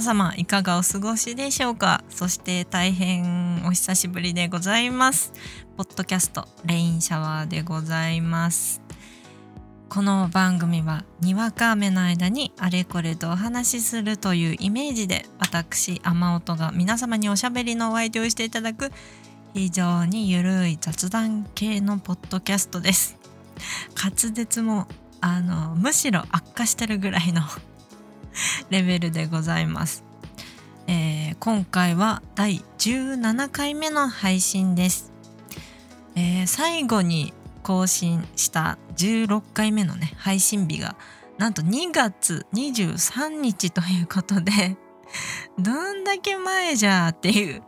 皆様いかがお過ごしでしょうか？そして大変お久しぶりでございます。ポッドキャストレインシャワーでございます。この番組はにわか雨の間にあれこれとお話しするというイメージで私雨音が皆様におしゃべりのお相手をしていただく非常にゆるい雑談系のポッドキャストです。滑舌もあのむしろ悪化してるぐらいの レベルでございます、えー、今回は第17回目の配信です、えー、最後に更新した16回目のね配信日がなんと2月23日ということで どんだけ前じゃっていう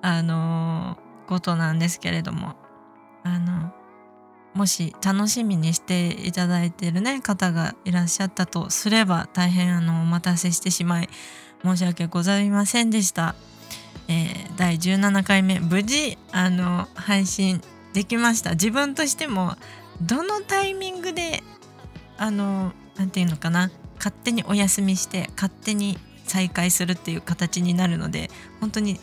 あのー、ことなんですけれども。あのもし楽しみにしていただいているね方がいらっしゃったとすれば大変あのお待たせしてしまい申し訳ございませんでした、えー、第17回目無事あの配信できました。自分としてもどのタイミングであの何て言うのかな。勝手にお休みして勝手に再開するっていう形になるので本当に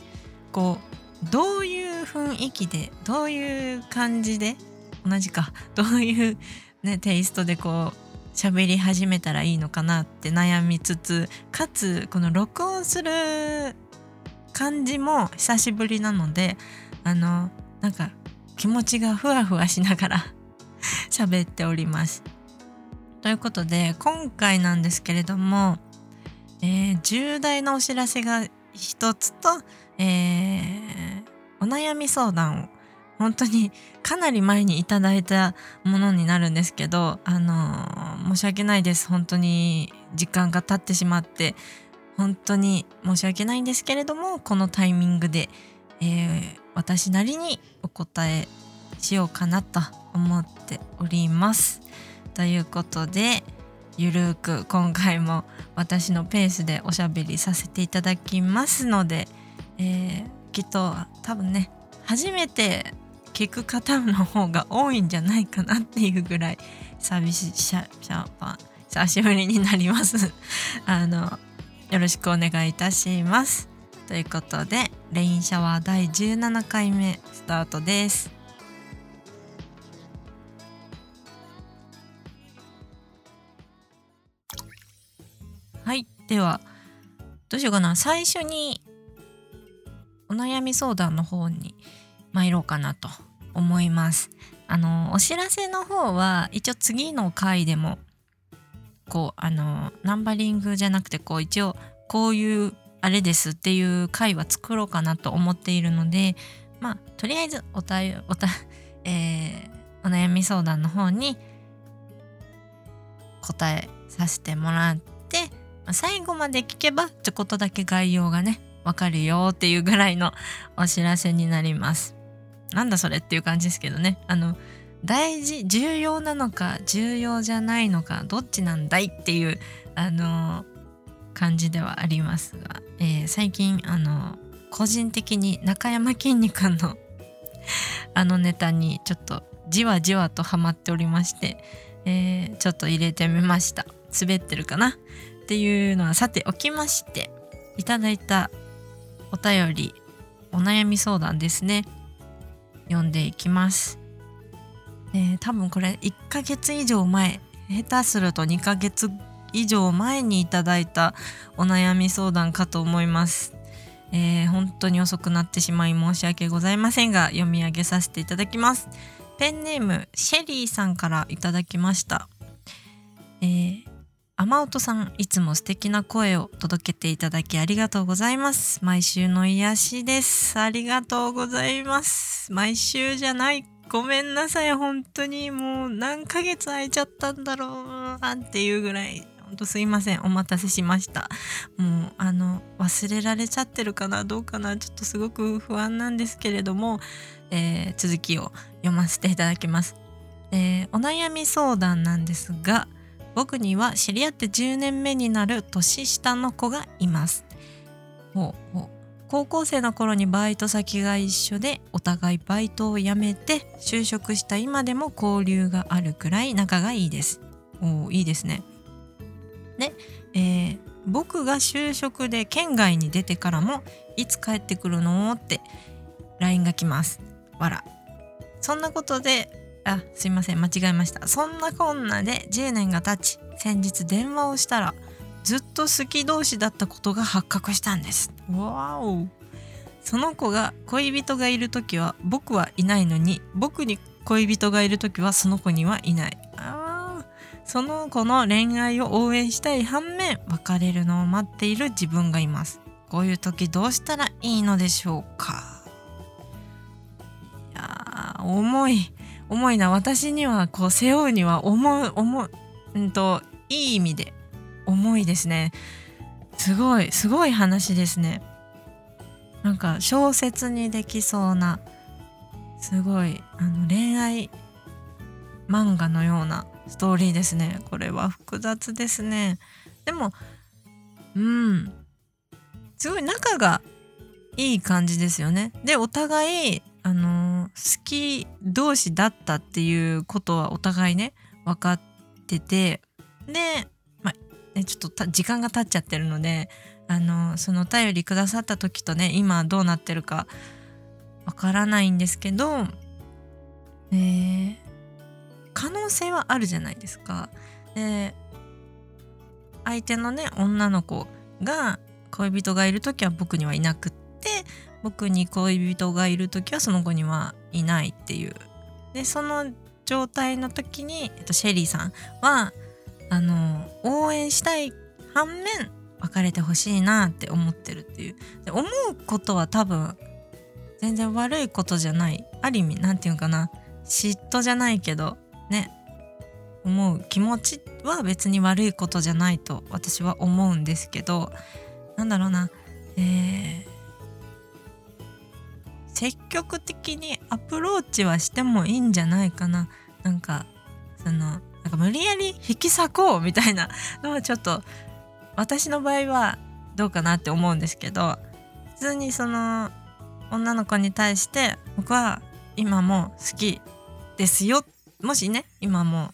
こうどういう雰囲気でどういう感じで同じか どういう、ね、テイストでこう喋り始めたらいいのかなって悩みつつかつこの録音する感じも久しぶりなのであのなんか気持ちがふわふわしながら 喋っております。ということで今回なんですけれども、えー、重大なお知らせが一つと、えー、お悩み相談を本当にかなり前にいただいたものになるんですけどあの申し訳ないです本当に時間が経ってしまって本当に申し訳ないんですけれどもこのタイミングで、えー、私なりにお答えしようかなと思っております。ということでゆるーく今回も私のペースでおしゃべりさせていただきますので、えー、きっと多分ね初めて聞く方の方が多いんじゃないかなっていうぐらい寂しシャシャパン久しぶりになります。あのよろしくお願いいたします。ということでレインシャワー第17回目スタートです。はいではどうしようかな。最初にお悩み相談の方に参ろうかなと思います。あのお知らせの方は一応次の回でもこうあのナンバリングじゃなくてこう一応こういうあれですっていう回は作ろうかなと思っているのでまあとりあえずおたおた、えー、お悩み相談の方に答えさせてもらって最後まで聞けばちょこっとだけ概要がねわかるよっていうぐらいのお知らせになります。なんだそれっていう感じですけどね。あの大事重要なのか重要じゃないのかどっちなんだいっていうあの感じではありますが、えー、最近あの個人的に中山きんに君の あのネタにちょっとじわじわとハマっておりまして、えー、ちょっと入れてみました。滑ってるかな？っていうのはさておきましていただいたお便りお悩み相談ですね。読んでいきます。え、多分これ1ヶ月以上前下手すると2ヶ月以上前にいただいたお悩み相談かと思います。えー、本当に遅くなってしまい申し訳ございませんが読み上げさせていただきます。ペンネームシェリーさんからいただきました。えー、雨音さんいつも素敵な声を届けていただきありがとうございます。毎週の癒しです。ありがとうございます。毎週じゃない。ごめんなさい。本当に。もう何ヶ月空いちゃったんだろうなんていうぐらい。本当すいません。お待たせしました。もうあの忘れられちゃってるかなどうかな。ちょっとすごく不安なんですけれども、えー、続きを読ませていただきます、えー、お悩み相談なんですが僕には知り合って10年目になる年下の子がいます。ほうほう高校生の頃にバイト先が一緒でお互いバイトを辞めて就職した今でも交流があるくらい仲がいいです。おいいですね。で、えー、僕が就職で県外に出てからもいつ帰ってくるのって LINE が来ます。わらそんなことであすいません間違えました。そんなこんなで10年が経ち先日電話をしたらずっと好き同士だったことが発覚したんです。わお。その子が恋人がいる時は僕はいないのに僕に恋人がいる時はその子にはいない。あその子の恋愛を応援したい反面別れるのを待っている自分がいます。こういう時どうしたらいいのでしょうか。いや重い重いな。私にはこう背負うには重い重うんといい意味で重いですね。すごいすごい話ですね。なんか小説にできそうなすごいあの恋愛漫画のようなストーリーですね。これは。複雑ですね。でもうん。すごい仲がいい感じですよね。でお互いあの好き同士だったっていうことはお互いね分かっててで、ま、ね、ちょっと時間が経っちゃってるのであのそのお便りくださった時とね今どうなってるかわからないんですけど、えー、可能性はあるじゃないですか。で相手のね女の子が恋人がいる時は僕にはいなくって僕に恋人がいる時はその子にはいないっていう。でその状態の時に、えっと、シェリーさんはあの応援したい反面別れてほしいなって思ってるっていう。で思うことは多分全然悪いことじゃない。ある意味何て言うかな。嫉妬じゃないけどね。思う気持ちは別に悪いことじゃないと私は思うんですけどなんだろうな。えー、積極的にアプローチはしてもいいんじゃないかな。なんかそのなんか無理やり引き裂こうみたいなのはちょっと私の場合はどうかなって思うんですけど普通にその女の子に対して僕は今も好きですよ。もしね今も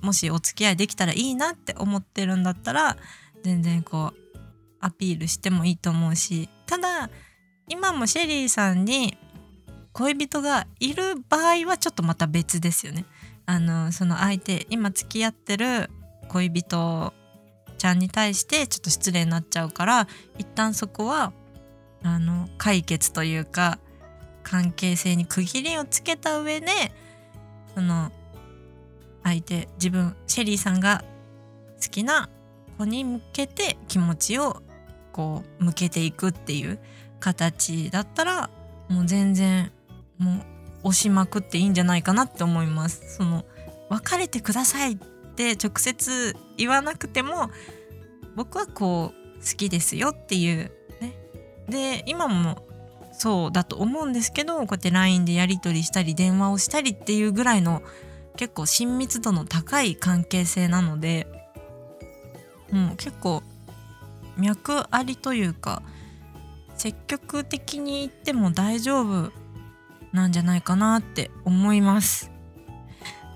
もしお付き合いできたらいいなって思ってるんだったら全然こうアピールしてもいいと思うし。ただ今もシェリーさんに恋人がいる場合はちょっとまた別ですよね。あのその相手今付き合ってる恋人ちゃんに対してちょっと失礼になっちゃうから一旦そこはあの解決というか関係性に区切りをつけた上でその相手自分シェリーさんが好きな子に向けて気持ちをこう向けていくっていう形だったらもう全然もう押しまくっていいんじゃないかなって思います。その別れてくださいって直接言わなくても僕はこう好きですよっていうねで今もそうだと思うんですけどこうやって LINE でやり取りしたり電話をしたりっていうぐらいの結構親密度の高い関係性なのでもう結構脈ありというか積極的に言っても大丈夫なんじゃないかなって思います。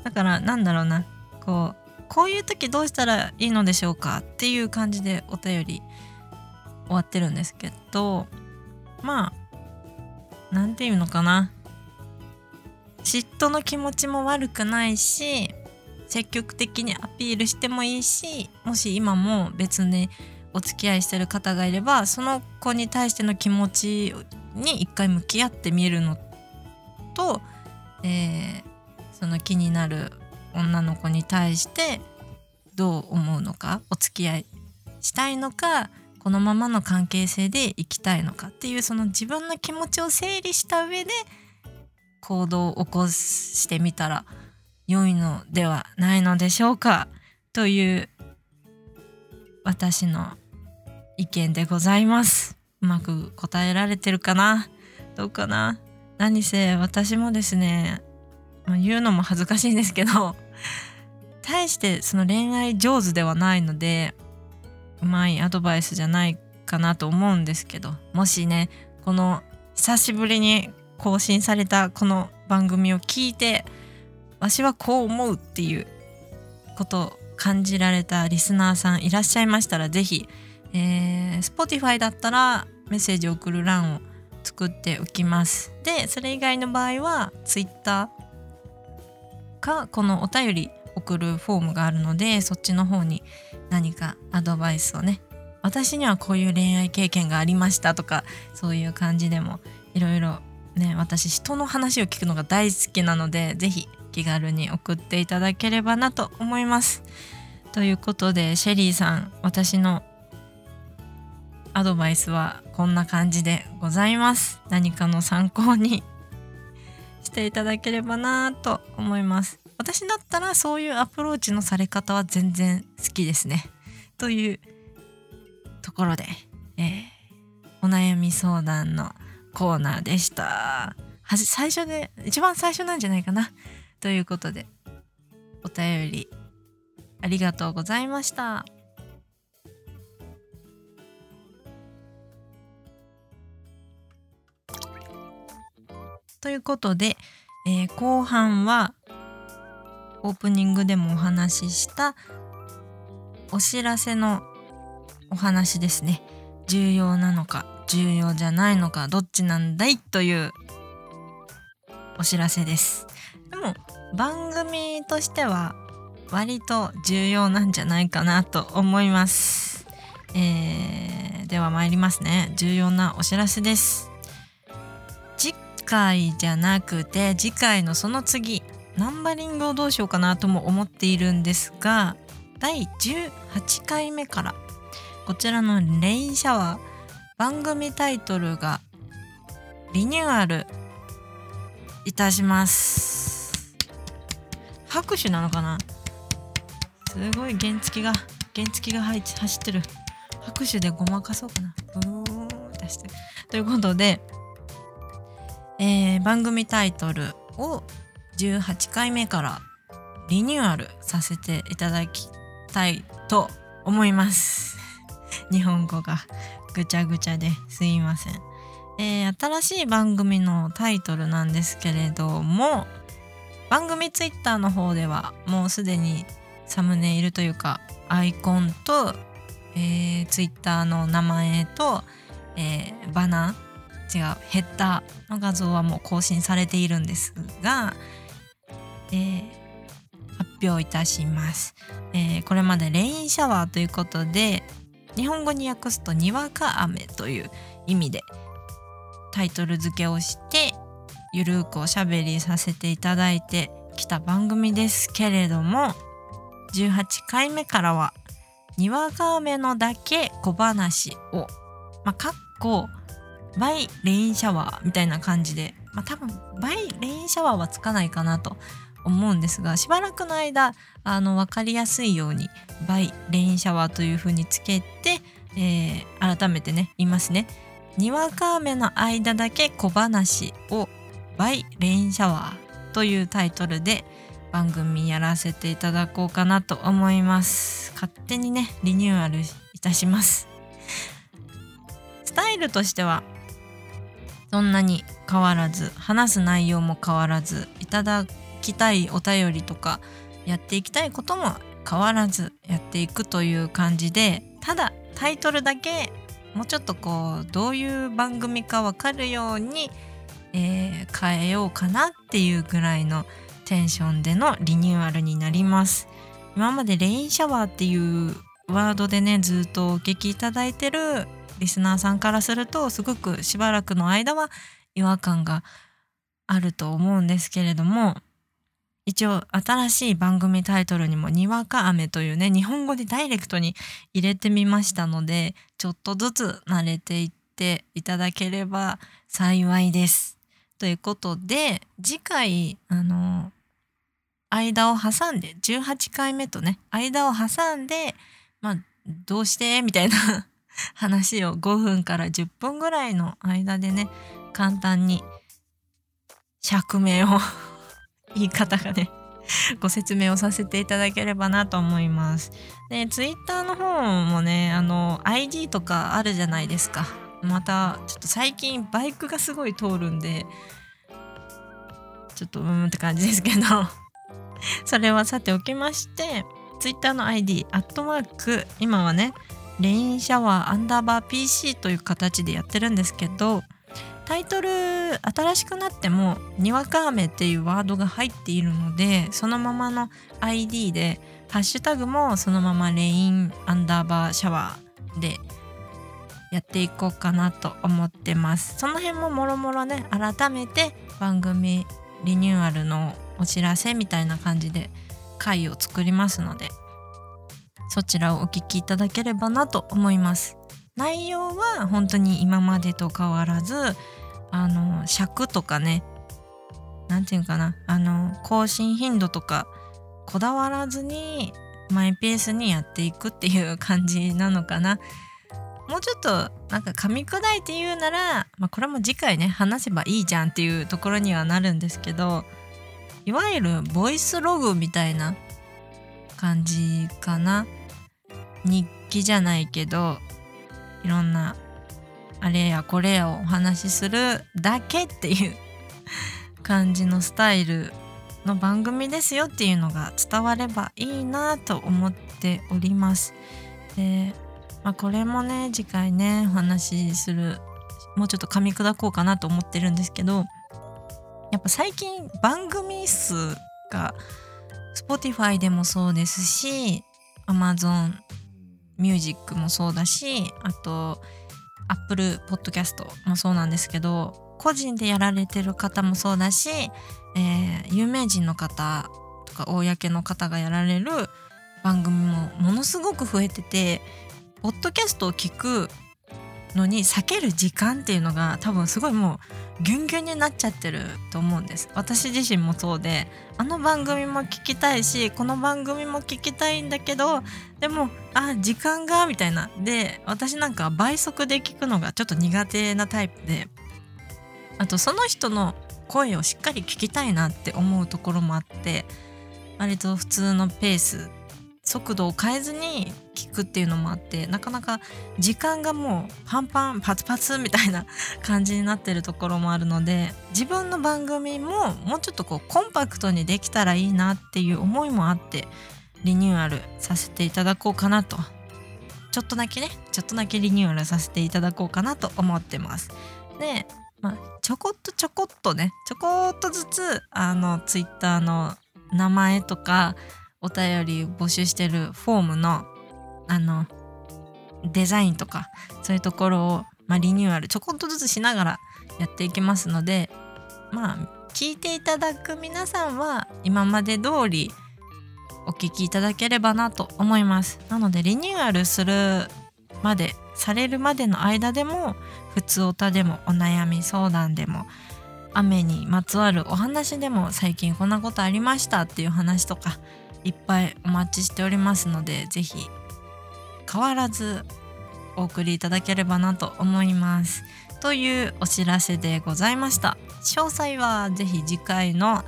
だからなんだろうな。こうこういう時どうしたらいいのでしょうかっていう感じでお便り終わってるんですけどまあ何て言うのかな。嫉妬の気持ちも悪くないし積極的にアピールしてもいいしもし今も別にお付き合いしてる方がいればその子に対しての気持ちに一回向き合ってみるのと、えー、その気になる女の子に対してどう思うのかお付き合いしたいのかこのままの関係性でいきたいのかっていうその自分の気持ちを整理した上で行動を起こしてみたら良いのではないのでしょうかという私の意見でございます。うまく答えられてるかな？どうかな？何せ私もですね、ま、言うのも恥ずかしいんですけど 対してその恋愛上手ではないのでうまいアドバイスじゃないかなと思うんですけどもしねこの久しぶりに更新されたこの番組を聞いてわしはこう思うっていうことを感じられたリスナーさんいらっしゃいましたら是非えー、Spotify だったらメッセージを送る欄を作っておきますでそれ以外の場合は Twitter かこのお便り送るフォームがあるのでそっちの方に何かアドバイスをね私にはこういう恋愛経験がありましたとかそういう感じでもいろいろね私人の話を聞くのが大好きなので是非気軽に送っていただければなと思います。ということでシェリーさん私のアドバイスはこんな感じでございます。何かの参考に していただければなと思います。私だったらそういうアプローチのされ方は全然好きですね。というところで、えー、お悩み相談のコーナーでした。はじ最初で一番最初なんじゃないかな。ということでお便りありがとうございました。ということで、えー、後半はオープニングでもお話ししたお知らせのお話ですね。重要なのか重要じゃないのかどっちなんだいというお知らせです。でも番組としては割と重要なんじゃないかなと思います、えー、では参りますね。重要なお知らせです。回じゃなくて次回のその次ナンバリングをどうしようかなとも思っているんですが第18回目からこちらのレインシャワー番組タイトルがリニューアルいたします。拍手なのかな？すごい原付が原付が走ってる。拍手でごまかそうかな。ブー出して。ということで、ー、番組タイトルを18回目からリニューアルさせていただきたいと思います。日本語がぐちゃぐちゃですいません、えー、新しい番組のタイトルなんですけれども番組ツイッターの方ではもうすでにサムネイルというかアイコンと、えー、ツイッターの名前と、えー、バナー違うヘッダーの画像はもう更新されているんですが、えー、発表いたします、えー、これまでレインシャワーということで日本語に訳すとにわか雨という意味でタイトル付けをしてゆるくおしゃべりさせていただいてきた番組ですけれども18回目からはにわか雨のだけ小話をまあかっこバイレインシャワーみたいな感じでまあ多分by Rain Shower はつかないかなと思うんですがしばらくの間あの分かりやすいように by Rain Shower という風につけて、えー、改めてね言いますね。にわか雨の間だけ小話を by Rain Shower というタイトルで番組やらせていただこうかなと思います。勝手にねリニューアルいたします。スタイルとしてはそんなに変わらず話す内容も変わらずいただきたいお便りとかやっていきたいことも変わらずやっていくという感じでただタイトルだけもうちょっとこうどういう番組か分かるように、えー、変えようかなっていうぐらいのテンションでのリニューアルになります。今までレインシャワーっていうワードでねずっとお聞きいただいてるリスナーさんからするとすごくしばらくの間は違和感があると思うんですけれども一応新しい番組タイトルにも「にわか雨」というね日本語でダイレクトに入れてみましたのでちょっとずつ慣れていっていただければ幸いです。ということで次回あの間を挟んで18回目とね間を挟んでまあどうして？みたいな話を5分から10分ぐらいの間でね簡単に釈明を 言い方がねご説明をさせていただければなと思います。で、ツイッターの方もね、あの、ID とかあるじゃないですか。また、ちょっと最近バイクがすごい通るんで、ちょっとうーんって感じですけど それはさておきまして Twitter の ID アットマーク今はねレインシャワーアンダーバー PC という形でやってるんですけどタイトル新しくなってもにわか雨っていうワードが入っているのでそのままの ID でハッシュタグもそのままレインアンダーバーシャワーでやっていこうかなと思ってます。その辺ももろもろね改めて番組リニューアルのお知らせみたいな感じで回を作りますのでそちらをお聞きいただければなと思います。内容は本当に今までと変わらずあの尺とかね何て言うかなあの更新頻度とかこだわらずにマイペースにやっていくっていう感じなのかな。もうちょっとなんか噛み砕いて言うなら、まあ、これも次回ね話せばいいじゃんっていうところにはなるんですけどいわゆるボイスログみたいな感じかな。日記じゃないけどいろんなあれやこれやをお話しするだけっていう 感じのスタイルの番組ですよっていうのが伝わればいいなと思っております。で、まあ、これもね次回ねお話しするもうちょっと噛み砕こうかなと思ってるんですけどやっぱ最近番組数が Spotify でもそうですし Amazon ミュージックもそうだしあと Apple Podcast もそうなんですけど個人でやられてる方もそうだし、えー、有名人の方とか公の方がやられる番組もものすごく増えててポッドキャストを聞くのに避ける時間っていうのが多分すごいもうギュンギュンになっちゃってると思うんです。私自身もそうであの番組も聞きたいしこの番組も聞きたいんだけどでもあ時間がみたいな。で私なんか倍速で聞くのがちょっと苦手なタイプであとその人の声をしっかり聞きたいなって思うところもあって割と普通のペース速度を変えずに聞くっていうのもあってなかなか時間がもうパンパンパツパツみたいな感じになってるところもあるので自分の番組ももうちょっとこうコンパクトにできたらいいなっていう思いもあってリニューアルさせていただこうかなとちょっとだけねちょっとだけリニューアルさせていただこうかなと思ってます。でまあ、ちょこっとちょこっとねちょこっとずつあのツイッターの名前とかお便り募集してるフォームのあのデザインとかそういうところを、まあ、リニューアルちょこっとずつしながらやっていきますのでまあ聞いていただく皆さんは今まで通りお聞きいただければなと思います。なのでリニューアルするまでされるまでの間でも普通おたでもお悩み相談でも雨にまつわるお話でも最近こんなことありましたっていう話とかいっぱいお待ちしておりますので是非変わらずお送りいただければなと思います。というお知らせでございました。詳細は是非次回の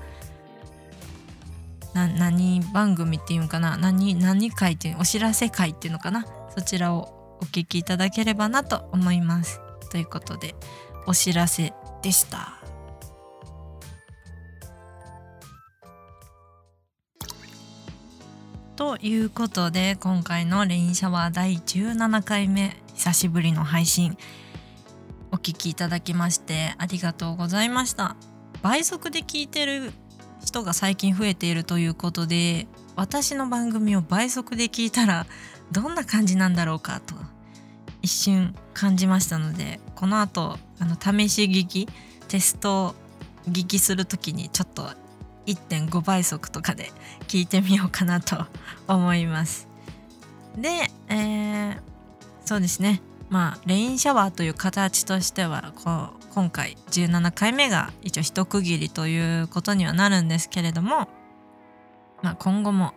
何番組っていうのかな？何何回っていうお知らせ会っていうのかな？そちらをお聞きいただければなと思います。ということでお知らせでした。ということで今回のレインシャワー第17回目久しぶりの配信お聴きいただきましてありがとうございました。倍速で聞いてる人が最近増えているということで私の番組を倍速で聞いたらどんな感じなんだろうかと一瞬感じましたのでこの後あの試し聞きテスト聞きする時にちょっと1.5倍速とかで聞いてみようかなと思います。で、えー、そうですねまあレインシャワーという形としてはこう今回17回目が一応一区切りということにはなるんですけれども、まあ、今後も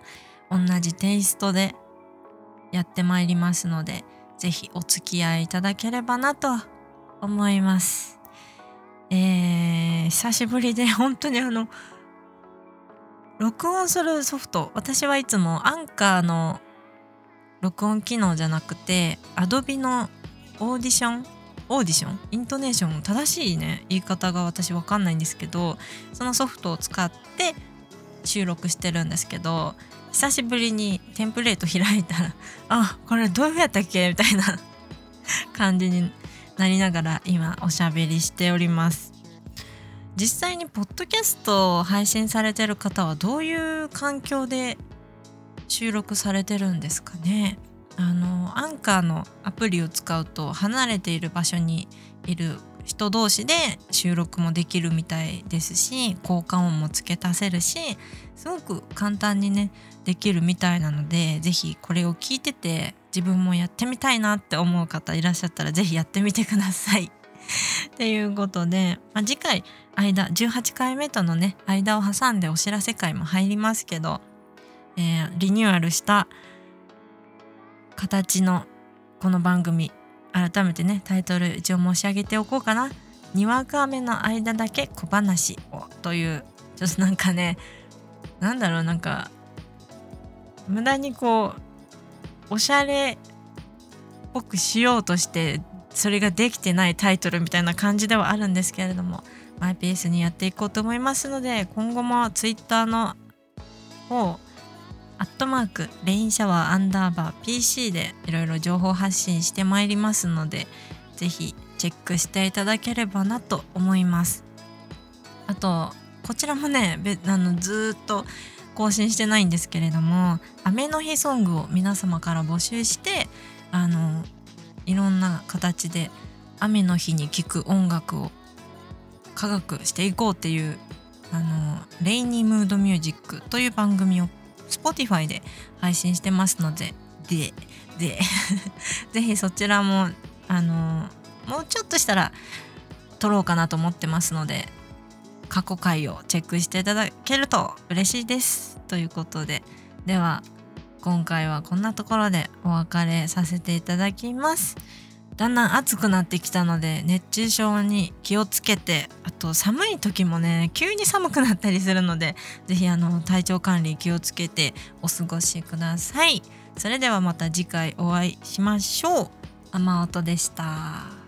同じテイストでやってまいりますので是非お付き合いいただければなと思います。えー、久しぶりで本当にあの録音するソフト私はいつもアンカーの録音機能じゃなくて Adobe の Audition Audition？イントネーション正しいね言い方が私わかんないんですけどそのソフトを使って収録してるんですけど久しぶりにテンプレート開いたらあこれどうやったっけ？みたいな感じになりながら今おしゃべりしております。実際にポッドキャストを配信されてる方はどういう環境で収録されてるんですかね？あのアンカーのアプリを使うと離れている場所にいる人同士で収録もできるみたいですし効果音も付け足せるしすごく簡単にねできるみたいなので是非これを聞いてて自分もやってみたいなって思う方いらっしゃったら是非やってみてください。っていうことで、まあ、次回間18回目とのね間を挟んでお知らせ会も入りますけど、えー、リニューアルした形のこの番組改めてねタイトル一応申し上げておこうかな「にわか雨の間だけ小話を」というちょっとなんかねなんだろうなんか無駄にこうおしゃれっぽくしようとしてそれができてないタイトルみたいな感じではあるんですけれどもマイペースにやっていこうと思いますので今後も Twitter の方アットマーク Rain Shower アンダーバー PC でいろいろ情報発信してまいりますので是非チェックしていただければなと思います。あとこちらもねあのずっと更新してないんですけれども雨の日ソングを皆様から募集してあのいろんな形で雨の日に聴く音楽を科学していこうっていうあのレイニームードミュージックという番組を Spotify で配信してますのででで ぜひそちらもあのもうちょっとしたら撮ろうかなと思ってますので過去回をチェックしていただけると嬉しいです。ということででは今回はこんなところでお別れさせていただきます。だんだん暑くなってきたので熱中症に気をつけてあと寒い時もね急に寒くなったりするので是非あの体調管理気をつけてお過ごしください。それではまた次回お会いしましょう。雨音でした。